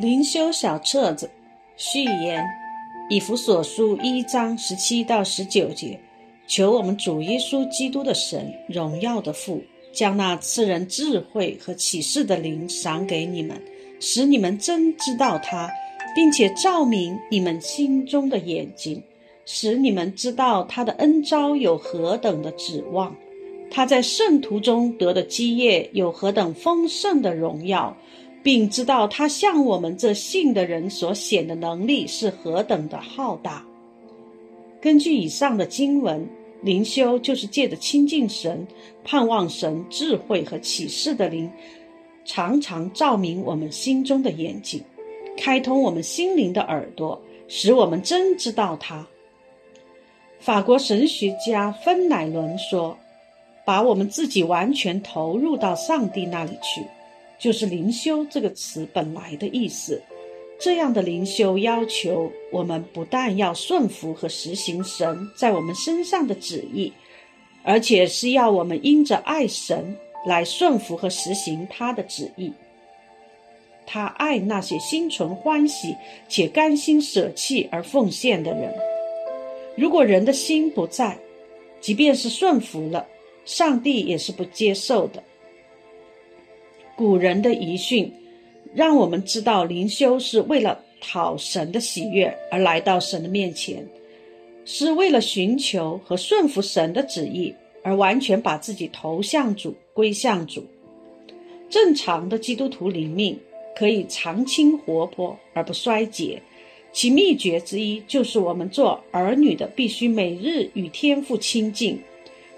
灵修小册子序言：以弗所书一章十七到十九节，求我们主耶稣基督的神，荣耀的父，将那赐人智慧和启示的灵赏给你们，使你们真知道他，并且照明你们心中的眼睛，使你们知道他的恩招有何等的指望，他在圣徒中得的基业有何等丰盛的荣耀。并知道他向我们这信的人所显的能力是何等的浩大。根据以上的经文，灵修就是借着亲近神、盼望神智慧和启示的灵，常常照明我们心中的眼睛，开通我们心灵的耳朵，使我们真知道他。法国神学家芬乃伦说：“把我们自己完全投入到上帝那里去。”就是灵修这个词本来的意思。这样的灵修要求我们不但要顺服和实行神在我们身上的旨意，而且是要我们因着爱神来顺服和实行他的旨意。他爱那些心存欢喜且甘心舍弃而奉献的人。如果人的心不在，即便是顺服了，上帝也是不接受的。古人的遗训，让我们知道灵修是为了讨神的喜悦而来到神的面前，是为了寻求和顺服神的旨意而完全把自己投向主、归向主。正常的基督徒灵命可以常青活泼而不衰竭，其秘诀之一就是我们做儿女的必须每日与天父亲近，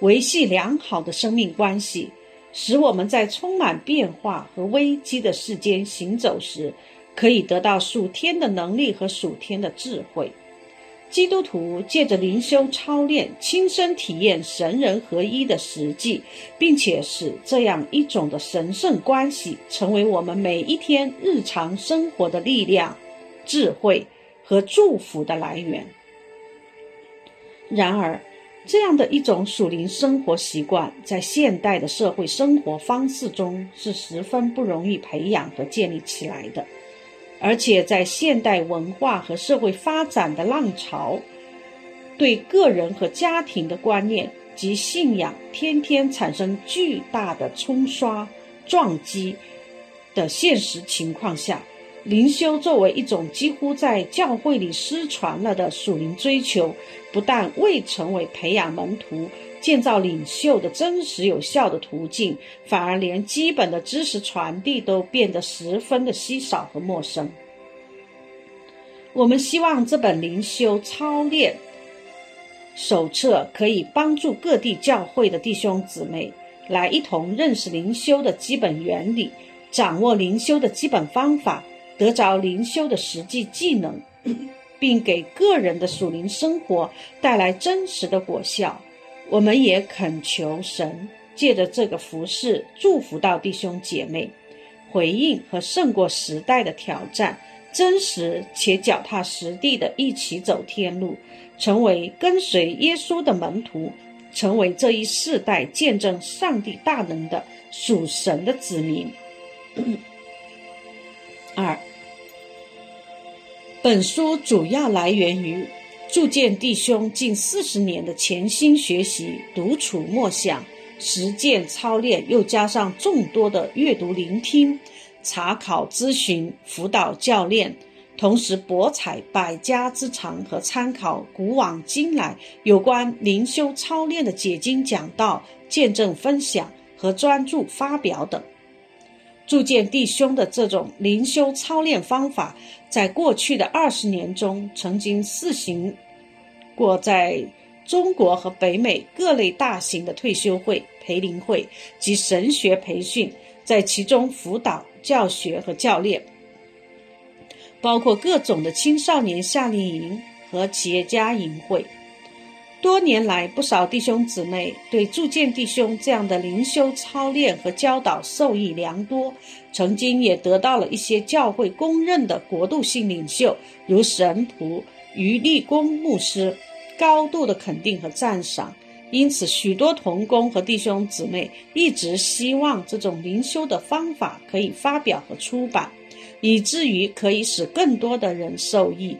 维系良好的生命关系。使我们在充满变化和危机的世间行走时，可以得到属天的能力和属天的智慧。基督徒借着灵修操练，亲身体验神人合一的实际，并且使这样一种的神圣关系成为我们每一天日常生活的力量、智慧和祝福的来源。然而，这样的一种属灵生活习惯，在现代的社会生活方式中是十分不容易培养和建立起来的，而且在现代文化和社会发展的浪潮，对个人和家庭的观念及信仰天天产生巨大的冲刷撞击的现实情况下。灵修作为一种几乎在教会里失传了的属灵追求，不但未成为培养门徒、建造领袖的真实有效的途径，反而连基本的知识传递都变得十分的稀少和陌生。我们希望这本灵修操练手册可以帮助各地教会的弟兄姊妹来一同认识灵修的基本原理，掌握灵修的基本方法。得着灵修的实际技能，并给个人的属灵生活带来真实的果效。我们也恳求神借着这个服饰祝福到弟兄姐妹，回应和胜过时代的挑战，真实且脚踏实地的一起走天路，成为跟随耶稣的门徒，成为这一世代见证上帝大能的属神的子民。二，本书主要来源于铸剑弟兄近四十年的潜心学习、独处默想、实践操练，又加上众多的阅读、聆听、查考、咨询、辅导教练，同时博采百家之长和参考古往今来有关灵修操练的解经讲道、见证分享和专注发表等。铸剑弟兄的这种灵修操练方法，在过去的二十年中，曾经试行过在中国和北美各类大型的退休会、培灵会及神学培训，在其中辅导、教学和教练，包括各种的青少年夏令营和企业家营会。多年来，不少弟兄姊妹对铸剑弟兄这样的灵修操练和教导受益良多，曾经也得到了一些教会公认的国度性领袖，如神仆于立功牧师高度的肯定和赞赏。因此，许多同工和弟兄姊妹一直希望这种灵修的方法可以发表和出版。以至于可以使更多的人受益。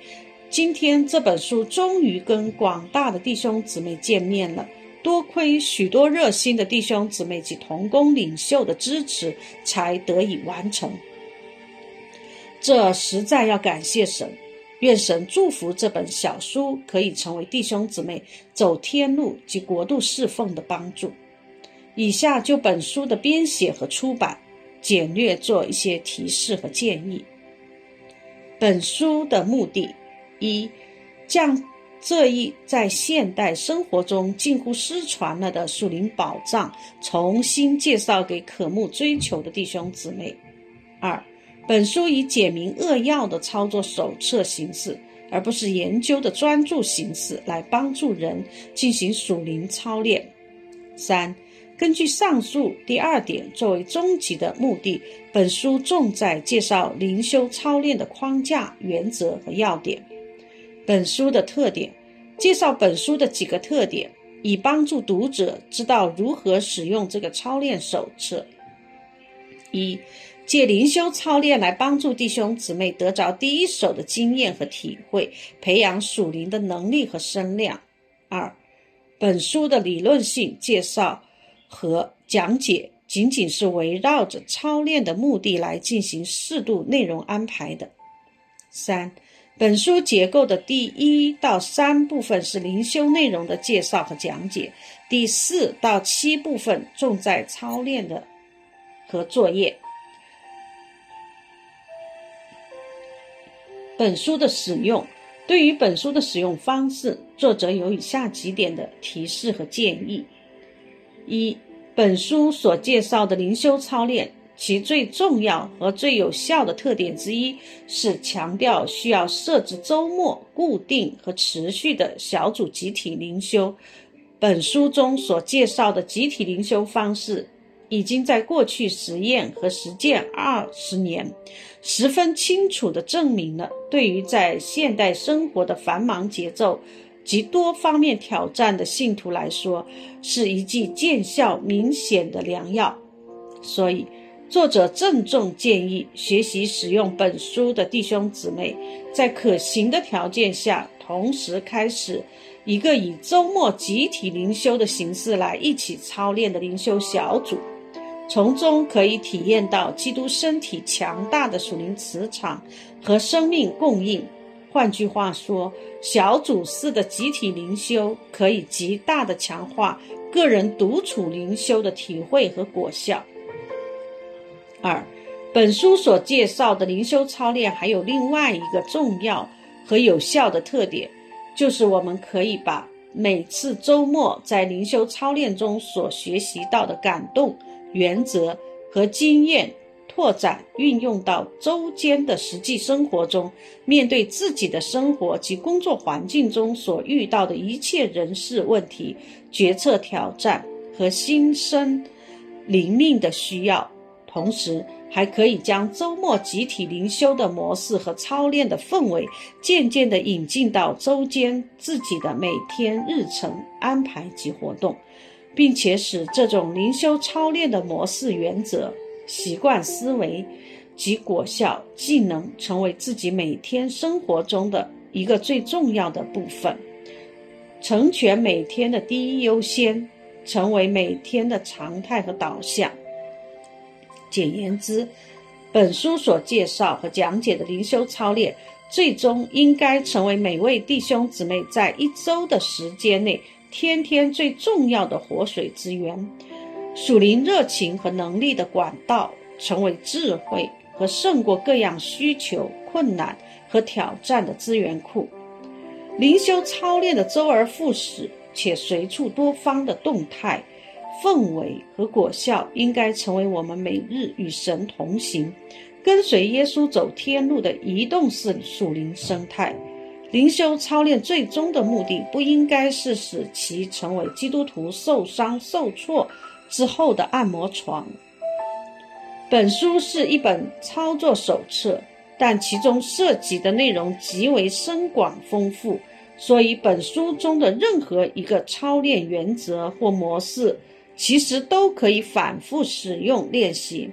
今天这本书终于跟广大的弟兄姊妹见面了，多亏许多热心的弟兄姊妹及同工领袖的支持，才得以完成。这实在要感谢神，愿神祝福这本小书可以成为弟兄姊妹走天路及国度侍奉的帮助。以下就本书的编写和出版简略做一些提示和建议。本书的目的。一，将这一在现代生活中近乎失传了的属灵宝藏重新介绍给渴慕追求的弟兄姊妹。二，本书以简明扼要的操作手册形式，而不是研究的专注形式，来帮助人进行属灵操练。三，根据上述第二点作为终极的目的，本书重在介绍灵修操练的框架、原则和要点。本书的特点，介绍本书的几个特点，以帮助读者知道如何使用这个操练手册。一，借灵修操练来帮助弟兄姊妹得着第一手的经验和体会，培养属灵的能力和声量。二，本书的理论性介绍和讲解仅仅是围绕着操练的目的来进行适度内容安排的。三。本书结构的第一到三部分是灵修内容的介绍和讲解，第四到七部分重在操练的和作业。本书的使用，对于本书的使用方式，作者有以下几点的提示和建议：一、本书所介绍的灵修操练。其最重要和最有效的特点之一是强调需要设置周末固定和持续的小组集体灵修。本书中所介绍的集体灵修方式，已经在过去实验和实践二十年，十分清楚地证明了，对于在现代生活的繁忙节奏及多方面挑战的信徒来说，是一剂见效明显的良药。所以。作者郑重建议，学习使用本书的弟兄姊妹，在可行的条件下，同时开始一个以周末集体灵修的形式来一起操练的灵修小组，从中可以体验到基督身体强大的属灵磁场和生命供应。换句话说，小组式的集体灵修可以极大的强化个人独处灵修的体会和果效。二，本书所介绍的灵修操练还有另外一个重要和有效的特点，就是我们可以把每次周末在灵修操练中所学习到的感动、原则和经验拓展运用到周间的实际生活中，面对自己的生活及工作环境中所遇到的一切人事问题、决策挑战和新生灵命的需要。同时，还可以将周末集体灵修的模式和操练的氛围，渐渐地引进到周间自己的每天日程安排及活动，并且使这种灵修操练的模式、原则、习惯、思维及果效技能，成为自己每天生活中的一个最重要的部分，成全每天的第一优先，成为每天的常态和导向。简言之，本书所介绍和讲解的灵修操练，最终应该成为每位弟兄姊妹在一周的时间内，天天最重要的活水之源，属灵热情和能力的管道，成为智慧和胜过各样需求、困难和挑战的资源库。灵修操练的周而复始且随处多方的动态。氛围和果效应该成为我们每日与神同行、跟随耶稣走天路的移动式属灵生态。灵修操练最终的目的，不应该是使其成为基督徒受伤受挫之后的按摩床。本书是一本操作手册，但其中涉及的内容极为深广丰富，所以本书中的任何一个操练原则或模式。其实都可以反复使用练习。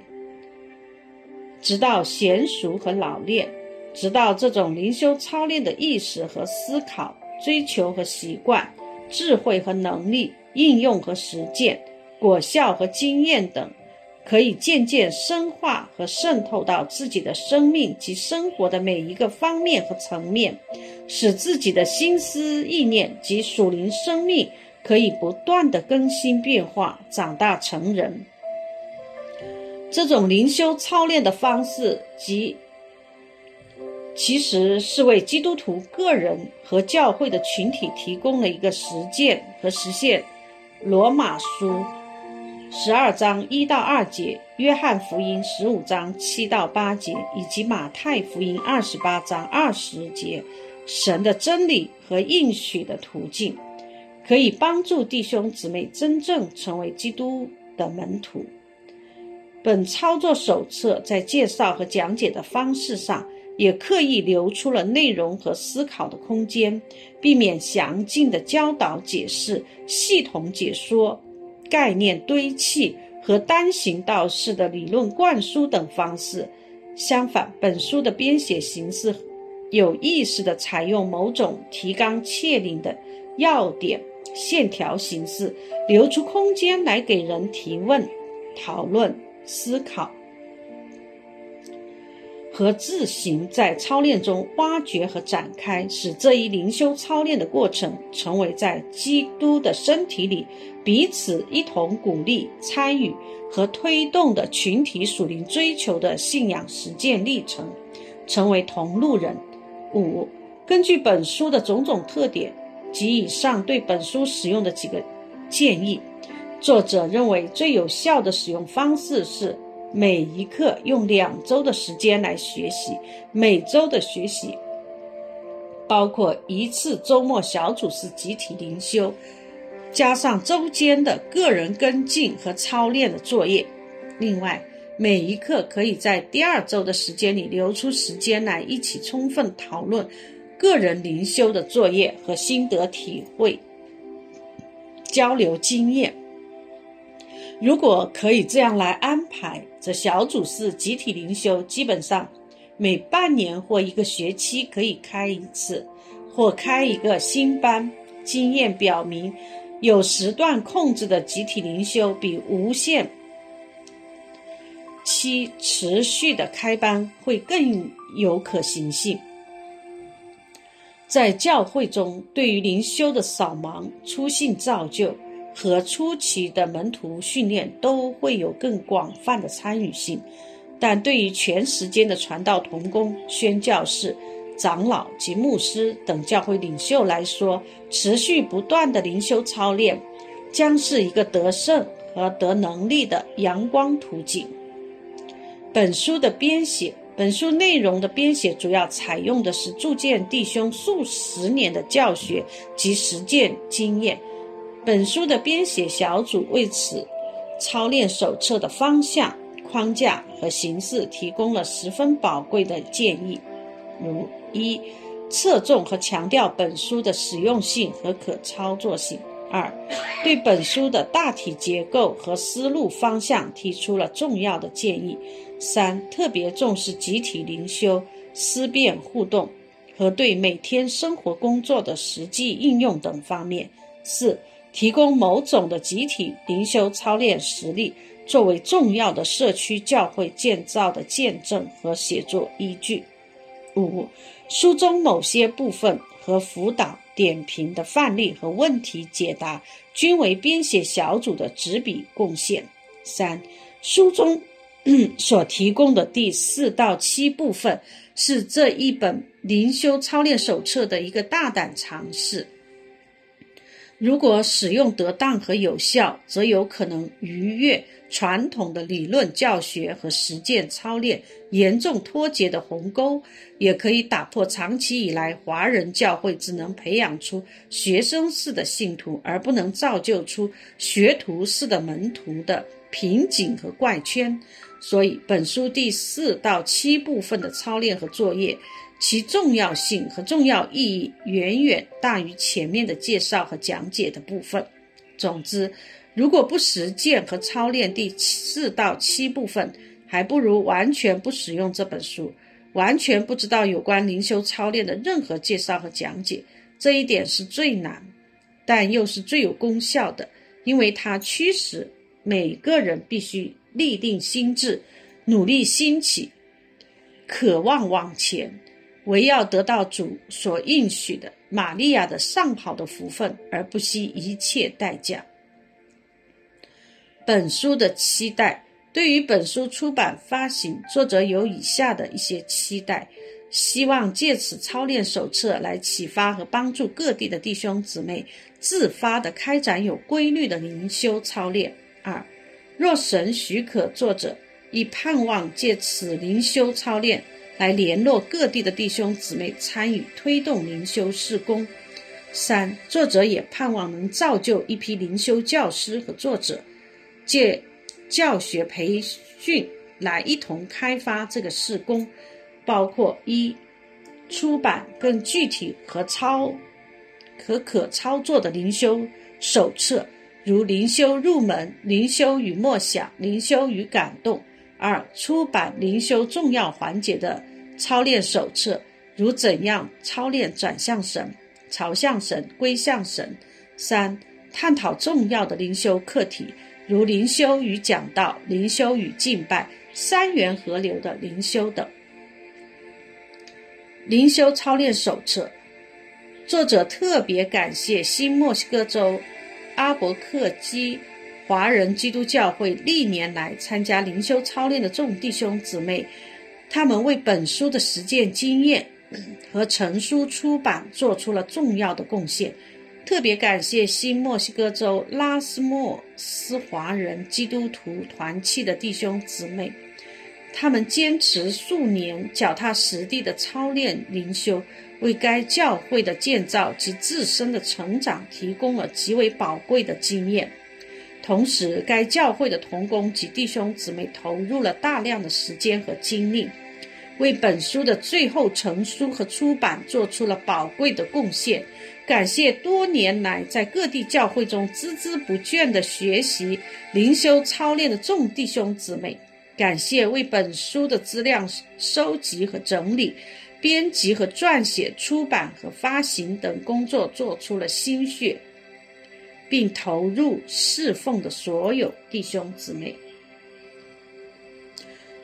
直到娴熟和老练，直到这种灵修操练的意识和思考、追求和习惯、智慧和能力、应用和实践、果效和经验等。可以渐渐深化和渗透到自己的生命及生活的每一个方面和层面，使自己的心思意念及属灵生命可以不断的更新变化、长大成人。这种灵修操练的方式，及其实是为基督徒个人和教会的群体提供了一个实践和实现罗马书。十二章一到二节，约翰福音十五章七到八节，以及马太福音二十八章二十节，神的真理和应许的途径，可以帮助弟兄姊妹真正成为基督的门徒。本操作手册在介绍和讲解的方式上，也刻意留出了内容和思考的空间，避免详尽的教导解释、系统解说。概念堆砌和单行道式的理论灌输等方式。相反，本书的编写形式有意识地采用某种提纲挈领的要点线条形式，留出空间来给人提问、讨论、思考。和自行在操练中挖掘和展开，使这一灵修操练的过程成为在基督的身体里彼此一同鼓励、参与和推动的群体属灵追求的信仰实践历程，成为同路人。五，根据本书的种种特点及以上对本书使用的几个建议，作者认为最有效的使用方式是。每一课用两周的时间来学习，每周的学习包括一次周末小组式集体灵修，加上周间的个人跟进和操练的作业。另外，每一课可以在第二周的时间里留出时间来一起充分讨论个人灵修的作业和心得体会，交流经验。如果可以这样来安排，则小组式集体灵修基本上每半年或一个学期可以开一次，或开一个新班。经验表明，有时段控制的集体灵修比无限期持续的开班会更有可行性。在教会中，对于灵修的扫盲、初信造就。和初期的门徒训练都会有更广泛的参与性，但对于全时间的传道同工、宣教士、长老及牧师等教会领袖来说，持续不断的灵修操练将是一个得胜和得能力的阳光途径。本书的编写，本书内容的编写主要采用的是铸建弟兄数十年的教学及实践经验。本书的编写小组为此操练手册的方向、框架和形式提供了十分宝贵的建议，如一、侧重和强调本书的实用性和可操作性；二、对本书的大体结构和思路方向提出了重要的建议；三、特别重视集体灵修、思辨互动和对每天生活工作的实际应用等方面；四。提供某种的集体灵修操练实例，作为重要的社区教会建造的见证和写作依据。五、书中某些部分和辅导点评的范例和问题解答，均为编写小组的执笔贡献。三、书中 所提供的第四到七部分，是这一本灵修操练手册的一个大胆尝试。如果使用得当和有效，则有可能逾越传统的理论教学和实践操练严重脱节的鸿沟，也可以打破长期以来华人教会只能培养出学生式的信徒，而不能造就出学徒式的门徒的瓶颈和怪圈。所以，本书第四到七部分的操练和作业。其重要性和重要意义远远大于前面的介绍和讲解的部分。总之，如果不实践和操练第四到七部分，还不如完全不使用这本书，完全不知道有关灵修操练的任何介绍和讲解。这一点是最难，但又是最有功效的，因为它驱使每个人必须立定心智，努力兴起，渴望往前，唯要得到主所应许的玛利亚的上好的福分，而不惜一切代价。本书的期待，对于本书出版发行，作者有以下的一些期待。希望借此操练手册来启发和帮助各地的弟兄姊妹自发地开展有规律的灵修操练。二，若神许可，作者亦盼望借此灵修操练来联络各地的弟兄姊妹参与推动灵修事工。三，作者也盼望能造就一批灵修教师和作者，借教学培训来一同开发这个事工。包括一出版更具体和操可可操作的灵修手册，如灵修入门、灵修与默想、灵修与感动；二出版灵修重要环节的操练手册，如怎样操练转向神、朝向神、归向神；三探讨重要的灵修课题，如灵修与讲道、灵修与敬拜、三元河流的灵修等。灵修操练手册，作者特别感谢新墨西哥州阿伯克基华人基督教会历年来参加灵修操练的众弟兄姊妹，他们为本书的实践经验和成书出版做出了重要的贡献。特别感谢新墨西哥州拉斯莫斯华人基督徒团契的弟兄姊妹。他们坚持数年，脚踏实地的操练灵修，为该教会的建造及自身的成长提供了极为宝贵的经验。同时，该教会的同工及弟兄姊妹投入了大量的时间和精力，为本书的最后成书和出版做出了宝贵的贡献。感谢多年来在各地教会中孜孜不倦的学习灵修操练的众弟兄姊妹。感谢为本书的资料收集和整理、编辑和撰写、出版和发行等工作做出了心血，并投入侍奉的所有弟兄姊妹。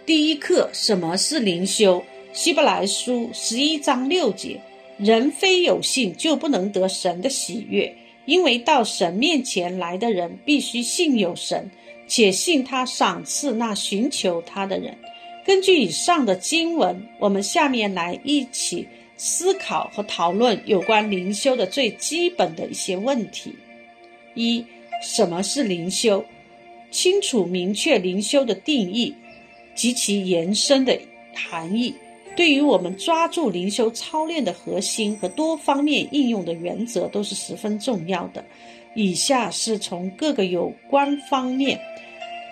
第一课：什么是灵修？希伯来书十一章六节：人非有信，就不能得神的喜悦，因为到神面前来的人必须信有神。且信他赏赐那寻求他的人。根据以上的经文，我们下面来一起思考和讨论有关灵修的最基本的一些问题：一、什么是灵修？清楚明确灵修的定义及其延伸的含义，对于我们抓住灵修操练的核心和多方面应用的原则都是十分重要的。以下是从各个有关方面。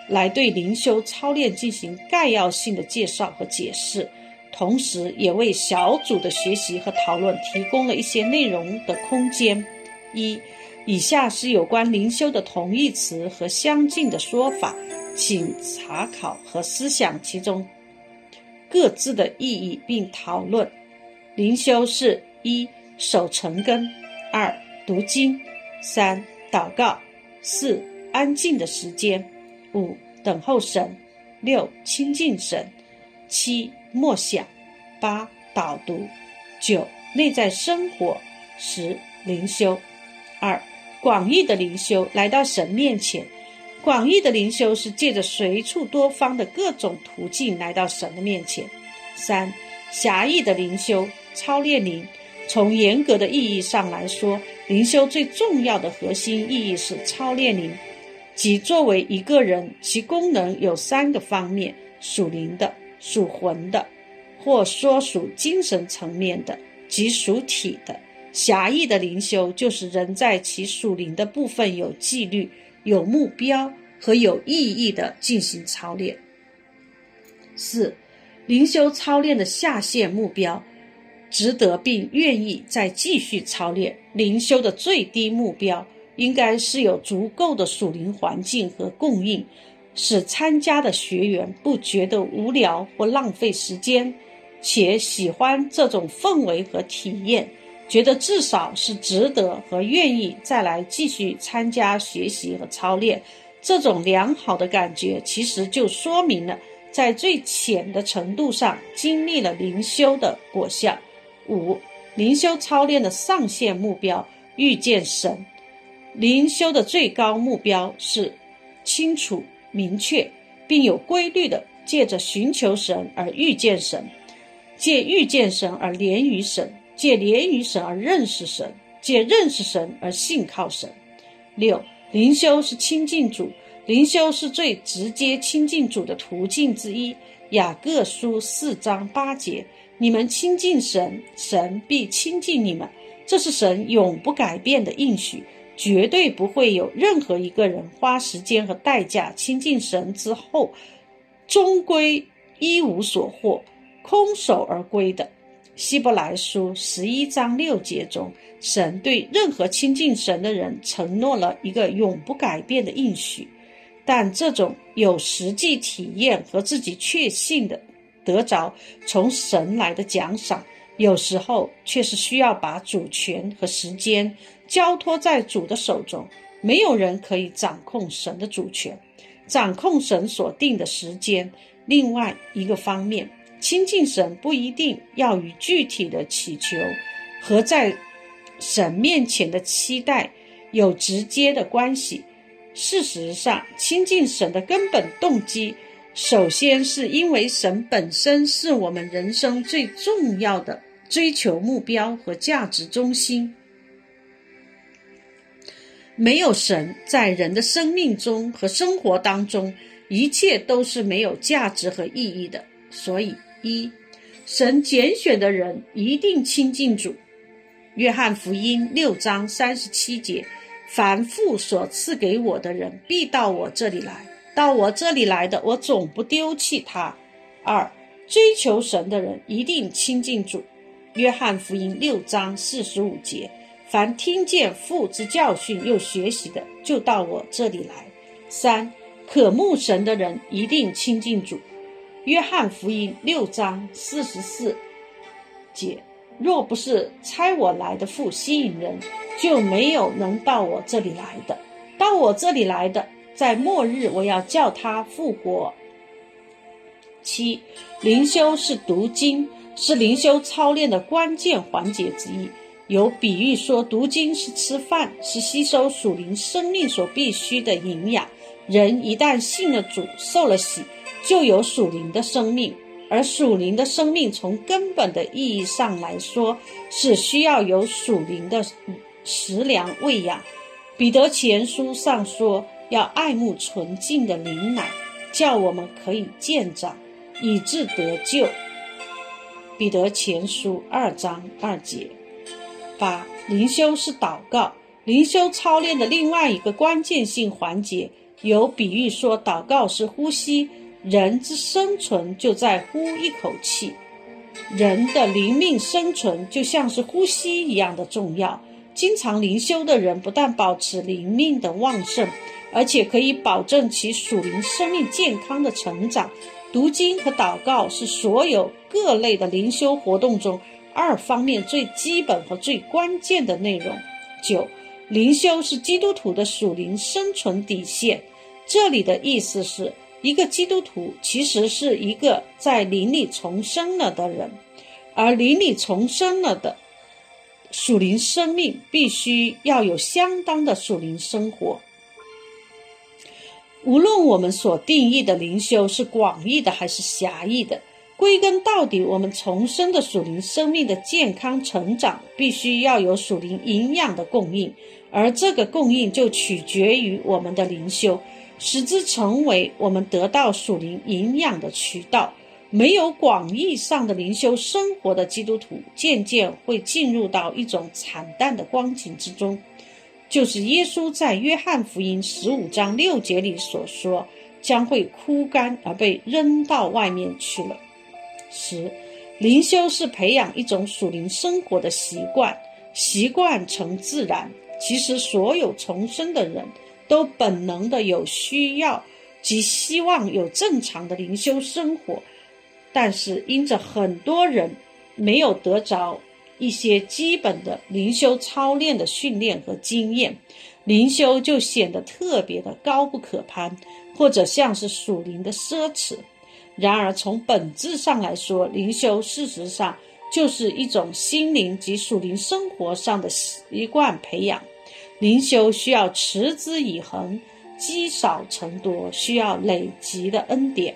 来对灵修操练进行概要性的介绍和解释，同时也为小组的学习和讨论提供了一些内容的空间。一，以下是有关灵修的同义词和相近的说法，请查考和思想其中各自的意义，并讨论。灵修是：一、守成根；二、读经；三、祷告；四、安静的时间。五等候神，六亲近神，七默想，八导读，九内在生活，十灵修。二广义的灵修来到神面前，广义的灵修是借着随处多方的各种途径来到神的面前。三狭义的灵修操练灵，从严格的意义上来说，灵修最重要的核心意义是操练灵。即作为一个人，其功能有三个方面：属灵的、属魂的，或说属精神层面的，即属体的。狭义的灵修，就是人在其属灵的部分有纪律、有目标和有意义的进行操练。四、灵修操练的下限目标，值得并愿意再继续操练。灵修的最低目标。应该是有足够的属灵环境和供应，使参加的学员不觉得无聊或浪费时间，且喜欢这种氛围和体验，觉得至少是值得和愿意再来继续参加学习和操练。这种良好的感觉，其实就说明了在最浅的程度上经历了灵修的果效。五、灵修操练的上限目标：遇见神。灵修的最高目标是清楚。明确并有规律的，借着寻求神而遇见神，借遇见神而连于神，借怜于神而认识神，借认识神而信靠神。六灵修是亲近主，灵修是最直接亲近主的途径之一。雅各书四章八节：你们亲近神，神必亲近你们。这是神永不改变的应许。绝对不会有任何一个人花时间和代价亲近神之后，终归一无所获，空手而归的。希伯来书十一章六节中，神对任何亲近神的人承诺了一个永不改变的应许，但这种有实际体验和自己确信的得着从神来的奖赏。有时候却是需要把主权和时间交托在主的手中，没有人可以掌控神的主权，掌控神所定的时间。另外一个方面，亲近神不一定要与具体的祈求和在神面前的期待有直接的关系。事实上，亲近神的根本动机。首先是因为神本身是我们人生最重要的追求目标和价值中心。没有神在人的生命中和生活当中，一切都是没有价值和意义的。所以，一，神拣选的人一定亲近主。约翰福音六章三十七节：凡父所赐给我的人，必到我这里来。到我这里来的，我总不丢弃他。二，追求神的人一定亲近主。约翰福音六章四十五节：凡听见父之教训又学习的，就到我这里来。三，渴慕神的人一定亲近主。约翰福音六章四十四节：若不是差我来的父吸引人，就没有能到我这里来的。到我这里来的。在末日，我要叫他复活。七，灵修是读经，是灵修操练的关键环节之一。有比喻说，读经是吃饭，是吸收属灵生命所必须的营养。人一旦信了主，受了洗，就有属灵的生命。而属灵的生命，从根本的意义上来说，是需要有属灵的食粮喂养。彼得前书上说。要爱慕纯净的灵奶，叫我们可以见长，以致得救。彼得前书二章二节。八灵修是祷告，灵修操练的另外一个关键性环节，有比喻说，祷告是呼吸，人之生存就在呼一口气，人的灵命生存就像是呼吸一样的重要。经常灵修的人，不但保持灵命的旺盛。而且可以保证其属灵生命健康的成长。读经和祷告是所有各类的灵修活动中二方面最基本和最关键的内容。九，灵修是基督徒的属灵生存底线。这里的意思是一个基督徒其实是一个在灵里重生了的人，而灵里重生了的属灵生命必须要有相当的属灵生活。无论我们所定义的灵修是广义的还是狭义的，归根到底，我们重生的属灵生命的健康成长，必须要有属灵营养的供应，而这个供应就取决于我们的灵修，使之成为我们得到属灵营养的渠道。没有广义上的灵修生活的基督徒，渐渐会进入到一种惨淡的光景之中。就是耶稣在约翰福音十五章六节里所说，将会枯干而被扔到外面去了。十，灵修是培养一种属灵生活的习惯，习惯成自然。其实所有重生的人都本能的有需要及希望有正常的灵修生活，但是因着很多人没有得着一些基本的灵修操练的训练和经验，灵修就显得特别的高不可攀，或者像是属灵的奢侈。然而从本质上来说，灵修事实上就是一种心灵及属灵生活上的习惯培养。灵修需要持之以恒，积少成多，需要累积的恩典。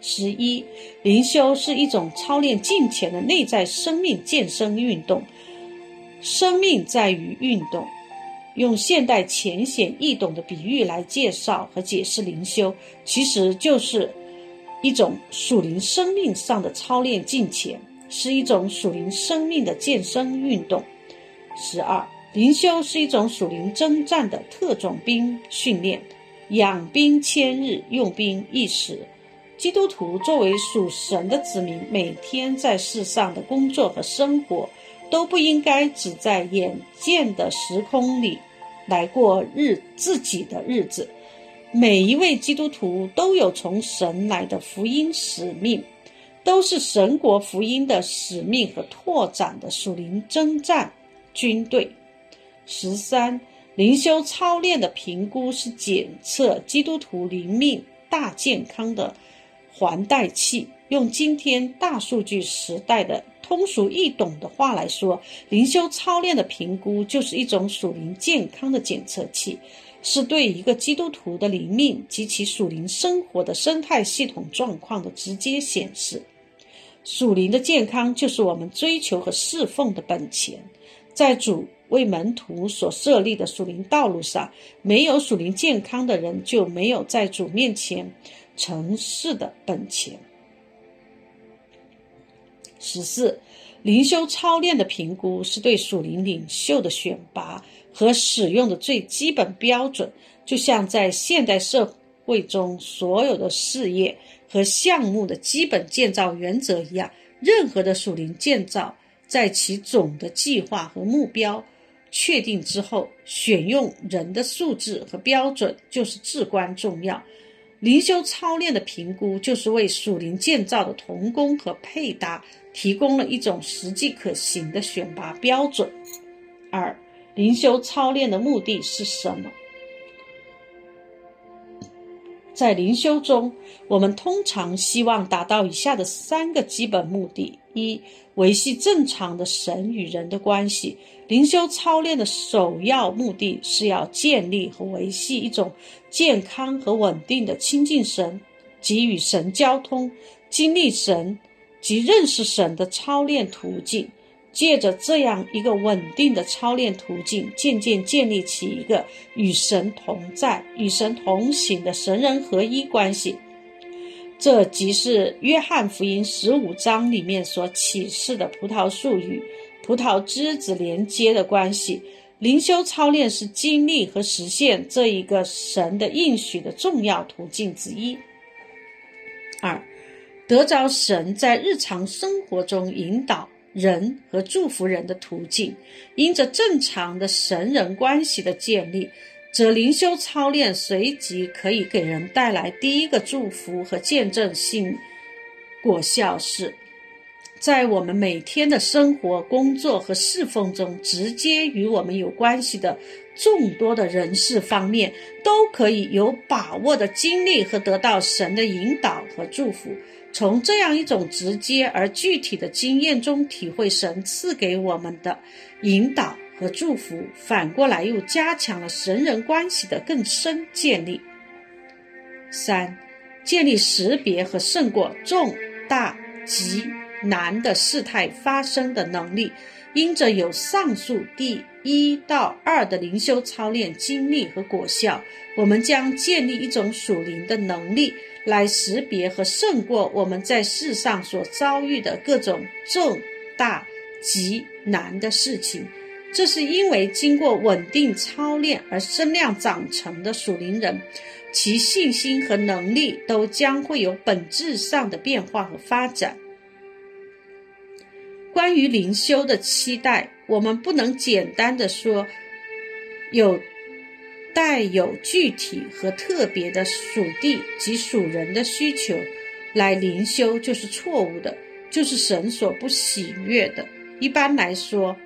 十一，灵修是一种操练金钱的内在生命健身运动。生命在于运动。用现代浅显易懂的比喻来介绍和解释灵修，其实就是一种属灵生命上的操练金钱，是一种属灵生命的健身运动。十二。灵修是一种属灵征战的特种兵训练，养兵千日，用兵一时。基督徒作为属神的子民，每天在世上的工作和生活，都不应该只在眼见的时空里来过日自己的日子。每一位基督徒都有从神来的福音使命，都是神国福音的使命和拓展的属灵征战军队。十三灵修操练的评估是检测基督徒灵命大健康的环带器。用今天大数据时代的通俗易懂的话来说，灵修操练的评估就是一种属灵健康的检测器，是对一个基督徒的灵命及其属灵生活的生态系统状况的直接显示。属灵的健康就是我们追求和侍奉的本钱，在主。为门徒所设立的属灵道路上，没有属灵健康的人，就没有在主面前成事的本钱。十四，灵修操练的评估是对属灵领袖的选拔和使用的最基本标准，就像在现代社会中所有的事业和项目的基本建造原则一样。任何的属灵建造，在其总的计划和目标。确定之后，选用人的素质和标准就是至关重要。灵修操练的评估，就是为属灵建造的童工和配搭提供了一种实际可行的选拔标准。二、灵修操练的目的是什么？在灵修中，我们通常希望达到以下的三个基本目的：一、维系正常的神与人的关系。灵修操练的首要目的是要建立和维系一种健康和稳定的亲近神及与神交通、经历神及认识神的操练途径。借着这样一个稳定的操练途径，渐渐建立起一个与神同在、与神同行的神人合一关系。这即是约翰福音十五章里面所启示的葡萄树与。葡萄枝子连接的关系，灵修操练是经历和实现这一个神的应许的重要途径之一。二，得着神在日常生活中引导人和祝福人的途径，因着正常的神人关系的建立，则灵修操练随即可以给人带来第一个祝福和见证性果效是。在我们每天的生活、工作和侍奉中，直接与我们有关系的众多的人事方面，都可以有把握的经历和得到神的引导和祝福。从这样一种直接而具体的经验中，体会神赐给我们的引导和祝福，反过来又加强了神人关系的更深建立。三、建立识别和胜过重大急。难的事态发生的能力，因着有上述第一到二的灵修操练经历和果效，我们将建立一种属灵的能力，来识别和胜过我们在世上所遭遇的各种重大极难的事情。这是因为经过稳定操练而身量长成的属灵人，其信心和能力都将会有本质上的变化和发展。关于灵修的期待，我们不能简单的说有带有具体和特别的属地及属人的需求来灵修，就是错误的，就是神所不喜悦的。一般来说，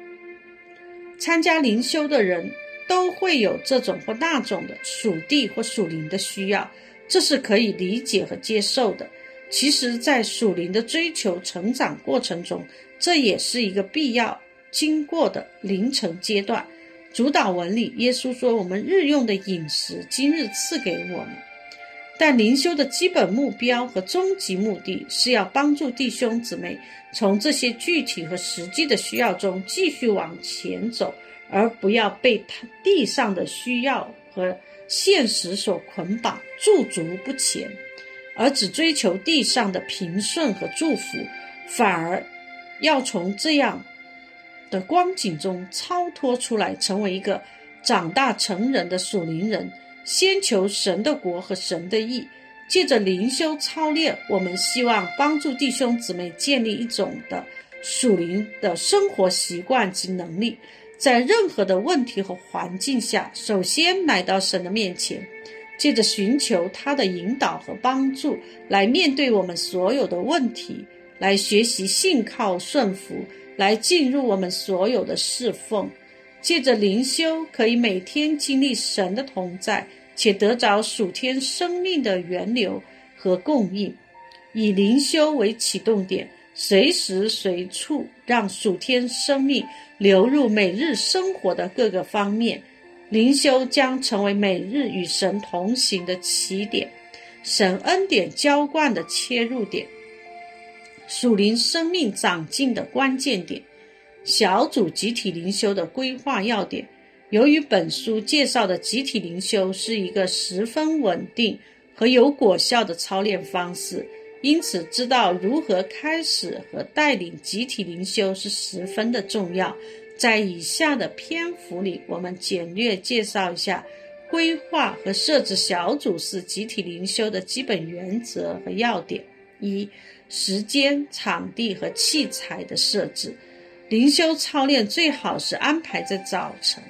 参加灵修的人都会有这种或那种的属地或属灵的需要，这是可以理解和接受的。其实，在属灵的追求成长过程中，这也是一个必要经过的灵程阶段。主导文里，耶稣说：“我们日用的饮食，今日赐给我们。”但灵修的基本目标和终极目的是要帮助弟兄姊妹从这些具体和实际的需要中继续往前走，而不要被地上的需要和现实所捆绑，驻足不前，而只追求地上的平顺和祝福，反而要从这样的光景中超脱出来，成为一个长大成人的属灵人。先求神的国和神的义，借着灵修操练，我们希望帮助弟兄姊妹建立一种的属灵的生活习惯及能力，在任何的问题和环境下，首先来到神的面前，借着寻求他的引导和帮助，来面对我们所有的问题，来学习信靠顺服，来进入我们所有的侍奉。借着灵修，可以每天经历神的同在，且得着属天生命的源流和供应。以灵修为启动点，随时随处让属天生命流入每日生活的各个方面。灵修将成为每日与神同行的起点，神恩典浇灌的切入点，属灵生命长进的关键点。小组集体灵修的规划要点。由于本书介绍的集体灵修是一个十分稳定和有果效的操练方式，因此知道如何开始和带领集体灵修是十分的重要。在以下的篇幅里，我们简略介绍一下规划和设置小组式集体灵修的基本原则和要点：一、时间、场地和器材的设置。灵修操练最好是安排在早晨，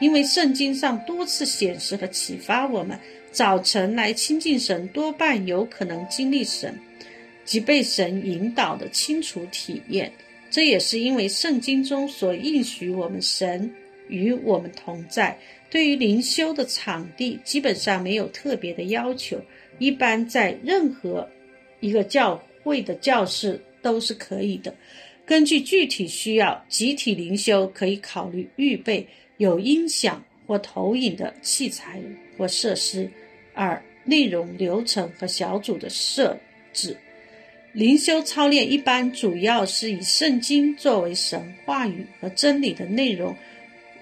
因为圣经上多次显示和启发我们，早晨来亲近神多半有可能经历神及被神引导的清楚体验。这也是因为圣经中所应许我们神与我们同在。对于灵修的场地，基本上没有特别的要求，一般在任何一个教会的教室都是可以的。根据具体需要，集体灵修可以考虑预备有音响或投影的器材或设施。二、内容流程和小组的设置。灵修操练一般主要是以圣经作为神话语和真理的内容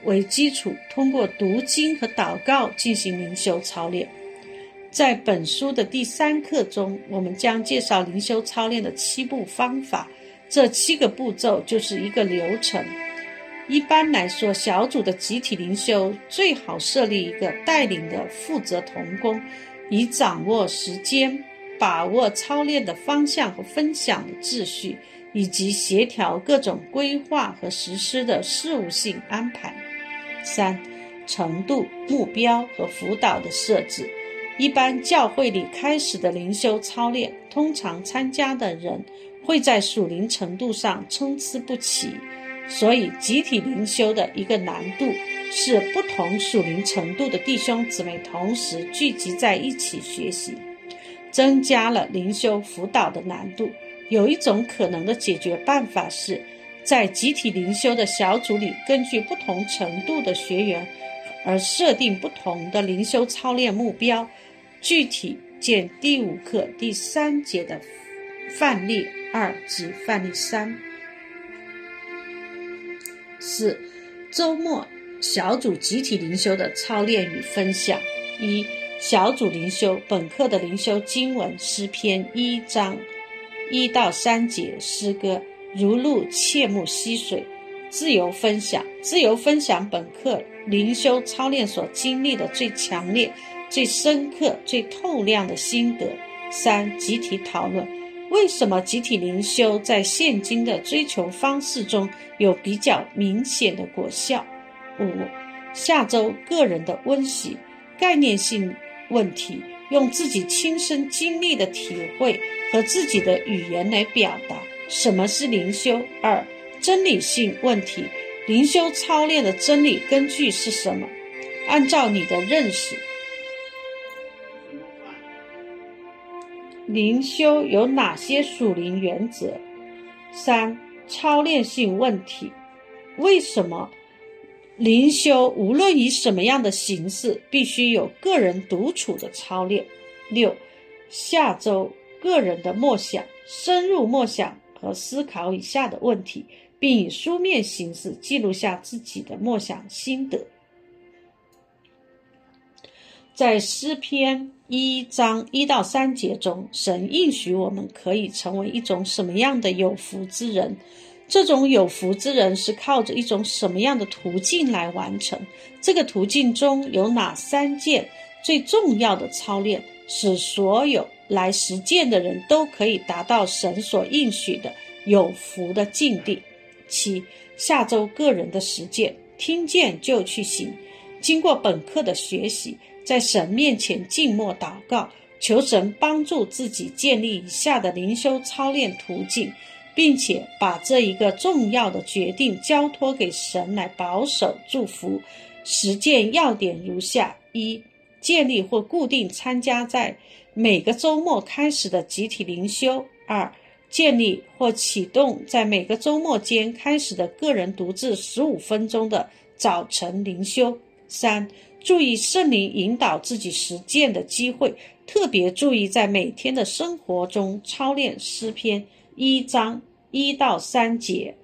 为基础，通过读经和祷告进行灵修操练。在本书的第三课中，我们将介绍灵修操练的七步方法。这七个步骤就是一个流程。一般来说，小组的集体灵修最好设立一个带领的负责同工，以掌握时间、把握操练的方向和分享的秩序，以及协调各种规划和实施的事务性安排。三、程度、目标和辅导的设置。一般教会里开始的灵修操练，通常参加的人。会在属灵程度上参差不齐，所以集体灵修的一个难度是不同属灵程度的弟兄姊妹同时聚集在一起学习，增加了灵修辅导的难度。有一种可能的解决办法是，在集体灵修的小组里，根据不同程度的学员而设定不同的灵修操练目标。具体见第五课第三节的范例。二及范例三，四周末小组集体灵修的操练与分享。一小组灵修本课的灵修经文诗篇一章一到三节诗歌如露切木溪水。自由分享，自由分享本课灵修操练所经历的最强烈、最深刻、最透亮的心得。三集体讨论。为什么集体灵修在现今的追求方式中有比较明显的果效？五、下周个人的温习，概念性问题，用自己亲身经历的体会和自己的语言来表达。什么是灵修？二、真理性问题，灵修操练的真理根据是什么？按照你的认识。灵修有哪些属灵原则？三、操练性问题：为什么灵修无论以什么样的形式，必须有个人独处的操练？六、下周个人的默想，深入默想和思考以下的问题，并以书面形式记录下自己的默想心得。在诗篇一章一到三节中，神应许我们可以成为一种什么样的有福之人？这种有福之人是靠着一种什么样的途径来完成？这个途径中有哪三件最重要的操练，使所有来实践的人都可以达到神所应许的有福的境地？七下周个人的实践，听见就去行。经过本课的学习。在神面前静默祷告，求神帮助自己建立以下的灵修操练途径，并且把这一个重要的决定交托给神来保守祝福。实践要点如下：一、建立或固定参加在每个周末开始的集体灵修；二、建立或启动在每个周末间开始的个人独自十五分钟的早晨灵修；三。注意圣灵引导自己实践的机会，特别注意在每天的生活中操练诗篇一章一到三节。